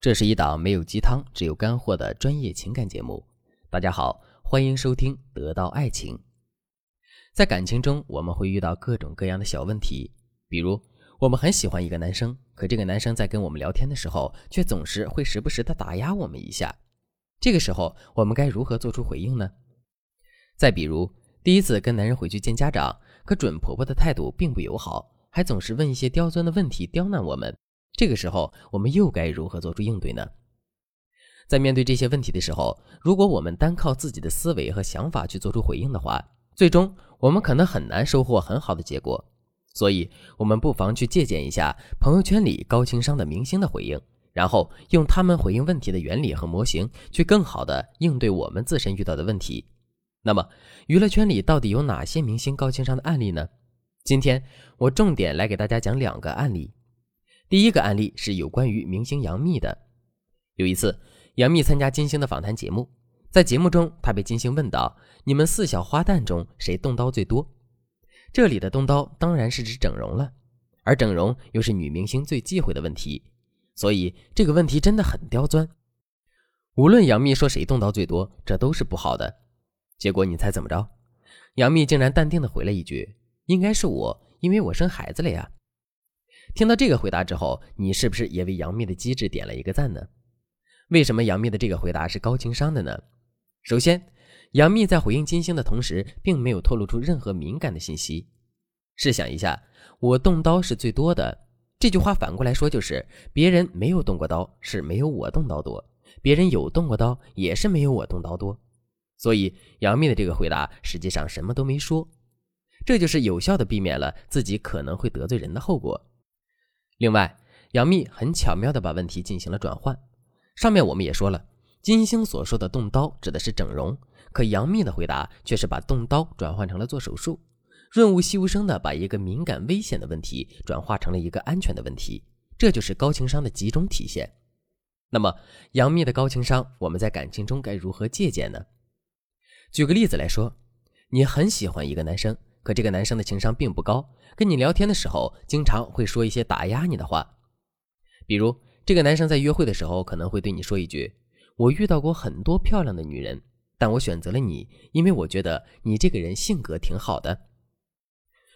这是一档没有鸡汤，只有干货的专业情感节目。大家好，欢迎收听《得到爱情》。在感情中，我们会遇到各种各样的小问题，比如我们很喜欢一个男生，可这个男生在跟我们聊天的时候，却总是会时不时的打压我们一下。这个时候，我们该如何做出回应呢？再比如，第一次跟男人回去见家长，可准婆婆的态度并不友好，还总是问一些刁钻的问题，刁难我们。这个时候，我们又该如何做出应对呢？在面对这些问题的时候，如果我们单靠自己的思维和想法去做出回应的话，最终我们可能很难收获很好的结果。所以，我们不妨去借鉴一下朋友圈里高情商的明星的回应，然后用他们回应问题的原理和模型，去更好的应对我们自身遇到的问题。那么，娱乐圈里到底有哪些明星高情商的案例呢？今天我重点来给大家讲两个案例。第一个案例是有关于明星杨幂的。有一次，杨幂参加金星的访谈节目，在节目中，她被金星问到：“你们四小花旦中谁动刀最多？”这里的动刀当然是指整容了，而整容又是女明星最忌讳的问题，所以这个问题真的很刁钻。无论杨幂说谁动刀最多，这都是不好的。结果你猜怎么着？杨幂竟然淡定的回了一句：“应该是我，因为我生孩子了呀。”听到这个回答之后，你是不是也为杨幂的机智点了一个赞呢？为什么杨幂的这个回答是高情商的呢？首先，杨幂在回应金星的同时，并没有透露出任何敏感的信息。试想一下，我动刀是最多的，这句话反过来说就是别人没有动过刀是没有我动刀多，别人有动过刀也是没有我动刀多。所以杨幂的这个回答实际上什么都没说，这就是有效的避免了自己可能会得罪人的后果。另外，杨幂很巧妙地把问题进行了转换。上面我们也说了，金星所说的动刀指的是整容，可杨幂的回答却是把动刀转换成了做手术，润物细无声地把一个敏感危险的问题转化成了一个安全的问题，这就是高情商的集中体现。那么，杨幂的高情商，我们在感情中该如何借鉴呢？举个例子来说，你很喜欢一个男生。可这个男生的情商并不高，跟你聊天的时候经常会说一些打压你的话，比如这个男生在约会的时候可能会对你说一句：“我遇到过很多漂亮的女人，但我选择了你，因为我觉得你这个人性格挺好的。”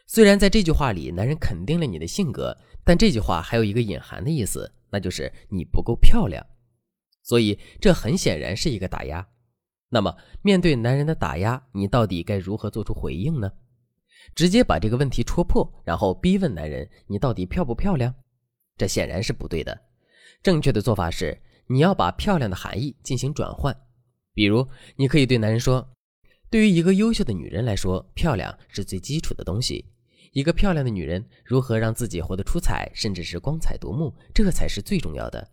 虽然在这句话里男人肯定了你的性格，但这句话还有一个隐含的意思，那就是你不够漂亮，所以这很显然是一个打压。那么面对男人的打压，你到底该如何做出回应呢？直接把这个问题戳破，然后逼问男人：“你到底漂不漂亮？”这显然是不对的。正确的做法是，你要把“漂亮”的含义进行转换。比如，你可以对男人说：“对于一个优秀的女人来说，漂亮是最基础的东西。一个漂亮的女人如何让自己活得出彩，甚至是光彩夺目，这才是最重要的。”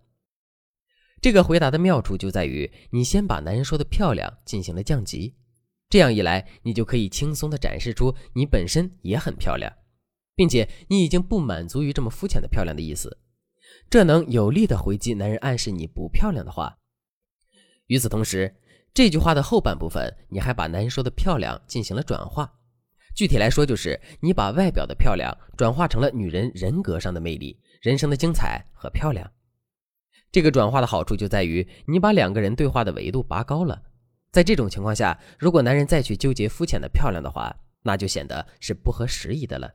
这个回答的妙处就在于，你先把男人说的漂亮进行了降级。这样一来，你就可以轻松地展示出你本身也很漂亮，并且你已经不满足于这么肤浅的漂亮的意思，这能有力地回击男人暗示你不漂亮的话。与此同时，这句话的后半部分，你还把男人说的漂亮进行了转化。具体来说，就是你把外表的漂亮转化成了女人人格上的魅力、人生的精彩和漂亮。这个转化的好处就在于，你把两个人对话的维度拔高了。在这种情况下，如果男人再去纠结肤浅的漂亮的话，那就显得是不合时宜的了。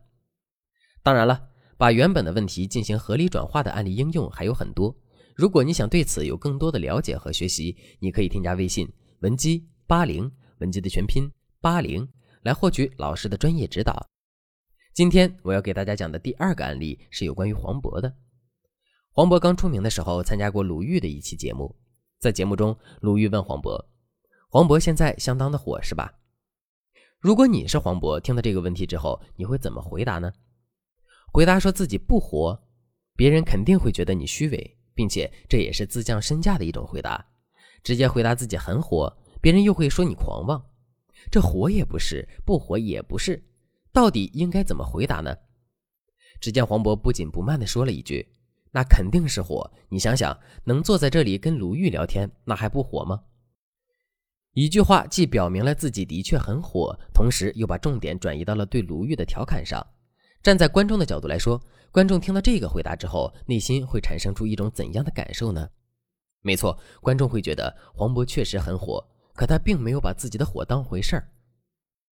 当然了，把原本的问题进行合理转化的案例应用还有很多。如果你想对此有更多的了解和学习，你可以添加微信文姬八零，文姬的全拼八零，来获取老师的专业指导。今天我要给大家讲的第二个案例是有关于黄渤的。黄渤刚出名的时候，参加过鲁豫的一期节目，在节目中，鲁豫问黄渤。黄渤现在相当的火，是吧？如果你是黄渤，听到这个问题之后，你会怎么回答呢？回答说自己不火，别人肯定会觉得你虚伪，并且这也是自降身价的一种回答。直接回答自己很火，别人又会说你狂妄。这火也不是，不火也不是，到底应该怎么回答呢？只见黄渤不紧不慢地说了一句：“那肯定是火。你想想，能坐在这里跟鲁豫聊天，那还不火吗？”一句话既表明了自己的确很火，同时又把重点转移到了对鲁豫的调侃上。站在观众的角度来说，观众听到这个回答之后，内心会产生出一种怎样的感受呢？没错，观众会觉得黄渤确实很火，可他并没有把自己的火当回事儿。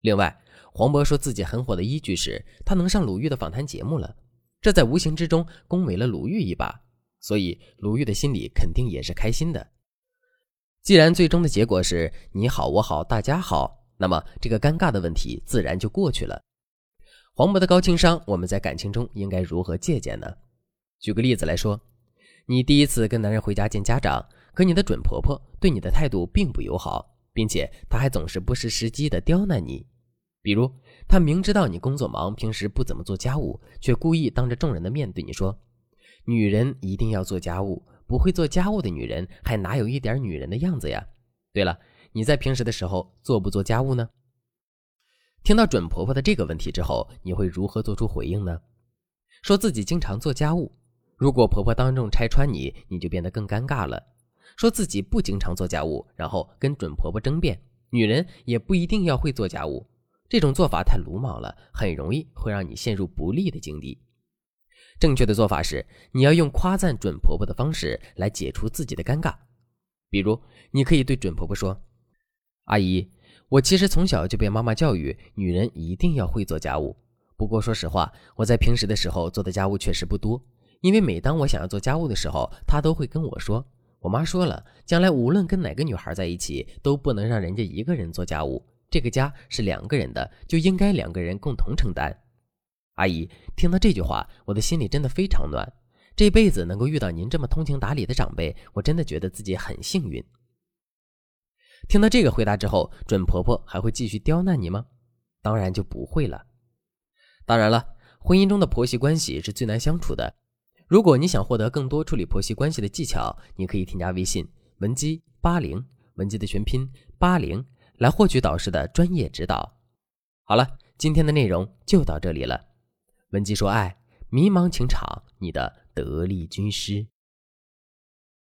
另外，黄渤说自己很火的依据是他能上鲁豫的访谈节目了，这在无形之中恭维了鲁豫一把，所以鲁豫的心里肯定也是开心的。既然最终的结果是你好我好大家好，那么这个尴尬的问题自然就过去了。黄渤的高情商，我们在感情中应该如何借鉴呢？举个例子来说，你第一次跟男人回家见家长，可你的准婆婆对你的态度并不友好，并且她还总是不失时机的刁难你。比如，她明知道你工作忙，平时不怎么做家务，却故意当着众人的面对你说：“女人一定要做家务。”不会做家务的女人还哪有一点女人的样子呀？对了，你在平时的时候做不做家务呢？听到准婆婆的这个问题之后，你会如何做出回应呢？说自己经常做家务，如果婆婆当众拆穿你，你就变得更尴尬了。说自己不经常做家务，然后跟准婆婆争辩，女人也不一定要会做家务，这种做法太鲁莽了，很容易会让你陷入不利的境地。正确的做法是，你要用夸赞准婆婆的方式来解除自己的尴尬。比如，你可以对准婆婆说：“阿姨，我其实从小就被妈妈教育，女人一定要会做家务。不过说实话，我在平时的时候做的家务确实不多。因为每当我想要做家务的时候，她都会跟我说：‘我妈说了，将来无论跟哪个女孩在一起，都不能让人家一个人做家务。这个家是两个人的，就应该两个人共同承担。’”阿姨听到这句话，我的心里真的非常暖。这辈子能够遇到您这么通情达理的长辈，我真的觉得自己很幸运。听到这个回答之后，准婆婆还会继续刁难你吗？当然就不会了。当然了，婚姻中的婆媳关系是最难相处的。如果你想获得更多处理婆媳关系的技巧，你可以添加微信文姬八零，文姬的全拼八零，来获取导师的专业指导。好了，今天的内容就到这里了。文姬说：“爱，迷茫情场，你的得力军师。”